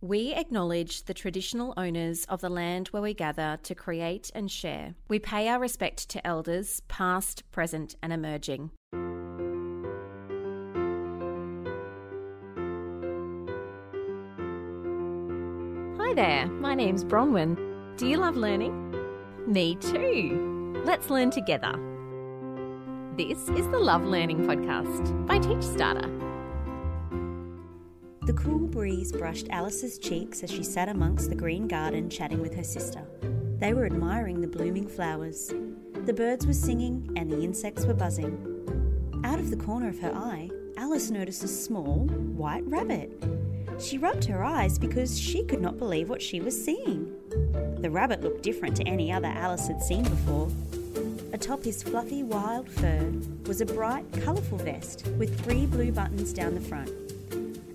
We acknowledge the traditional owners of the land where we gather to create and share. We pay our respect to elders, past, present, and emerging. Hi there, my name's Bronwyn. Do you love learning? Me too. Let's learn together. This is the Love Learning Podcast by TeachStarter. The cool breeze brushed Alice's cheeks as she sat amongst the green garden chatting with her sister. They were admiring the blooming flowers. The birds were singing and the insects were buzzing. Out of the corner of her eye, Alice noticed a small, white rabbit. She rubbed her eyes because she could not believe what she was seeing. The rabbit looked different to any other Alice had seen before. Atop his fluffy wild fur was a bright, colourful vest with three blue buttons down the front.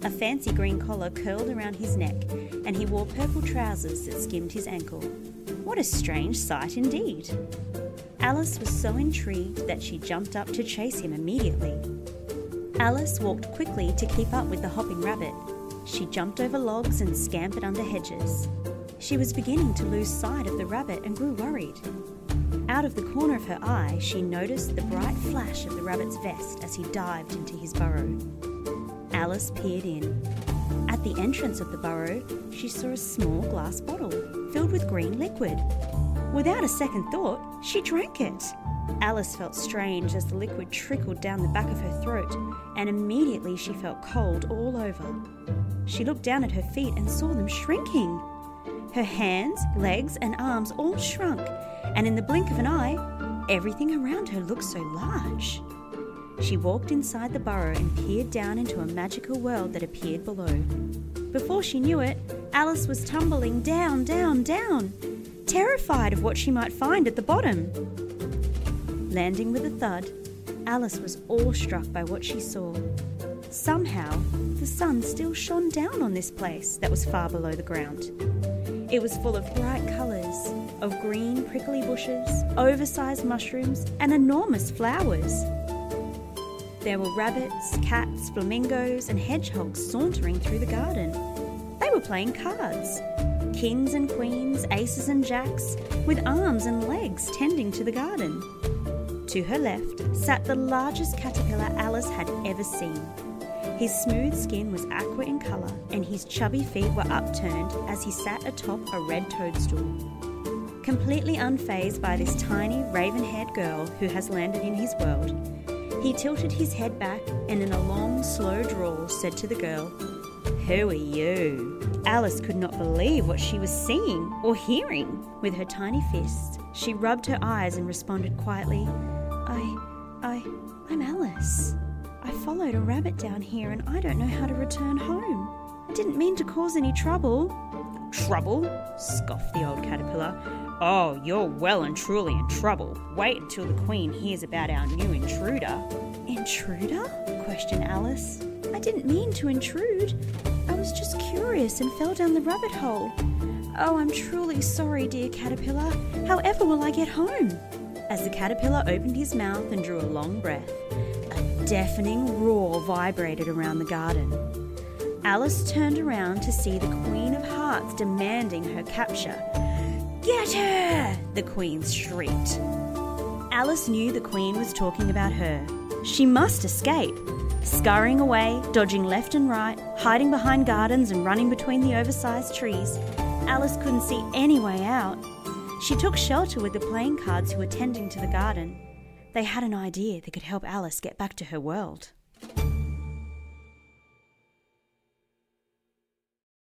A fancy green collar curled around his neck, and he wore purple trousers that skimmed his ankle. What a strange sight indeed! Alice was so intrigued that she jumped up to chase him immediately. Alice walked quickly to keep up with the hopping rabbit. She jumped over logs and scampered under hedges. She was beginning to lose sight of the rabbit and grew worried. Out of the corner of her eye, she noticed the bright flash of the rabbit's vest as he dived into his burrow. Alice peered in. At the entrance of the burrow, she saw a small glass bottle filled with green liquid. Without a second thought, she drank it. Alice felt strange as the liquid trickled down the back of her throat, and immediately she felt cold all over. She looked down at her feet and saw them shrinking. Her hands, legs, and arms all shrunk, and in the blink of an eye, everything around her looked so large. She walked inside the burrow and peered down into a magical world that appeared below. Before she knew it, Alice was tumbling down, down, down, terrified of what she might find at the bottom. Landing with a thud, Alice was awestruck by what she saw. Somehow, the sun still shone down on this place that was far below the ground. It was full of bright colours, of green prickly bushes, oversized mushrooms, and enormous flowers. There were rabbits, cats, flamingos, and hedgehogs sauntering through the garden. They were playing cards. Kings and queens, aces and jacks, with arms and legs tending to the garden. To her left sat the largest caterpillar Alice had ever seen. His smooth skin was aqua in colour, and his chubby feet were upturned as he sat atop a red toadstool. Completely unfazed by this tiny, raven haired girl who has landed in his world, he tilted his head back and, in a long, slow drawl, said to the girl, Who are you? Alice could not believe what she was seeing or hearing. With her tiny fist, she rubbed her eyes and responded quietly, I, I, I'm Alice. I followed a rabbit down here and I don't know how to return home. I didn't mean to cause any trouble. Trouble? scoffed the old caterpillar. Oh, you're well and truly in trouble. Wait until the Queen hears about our new intruder. Intruder? questioned Alice. I didn't mean to intrude. I was just curious and fell down the rabbit hole. Oh, I'm truly sorry, dear caterpillar. However will I get home? As the caterpillar opened his mouth and drew a long breath, a deafening roar vibrated around the garden. Alice turned around to see the Queen of Hearts demanding her capture. Get her! The Queen shrieked. Alice knew the Queen was talking about her. She must escape. Scurrying away, dodging left and right, hiding behind gardens and running between the oversized trees, Alice couldn't see any way out. She took shelter with the playing cards who were tending to the garden. They had an idea that could help Alice get back to her world.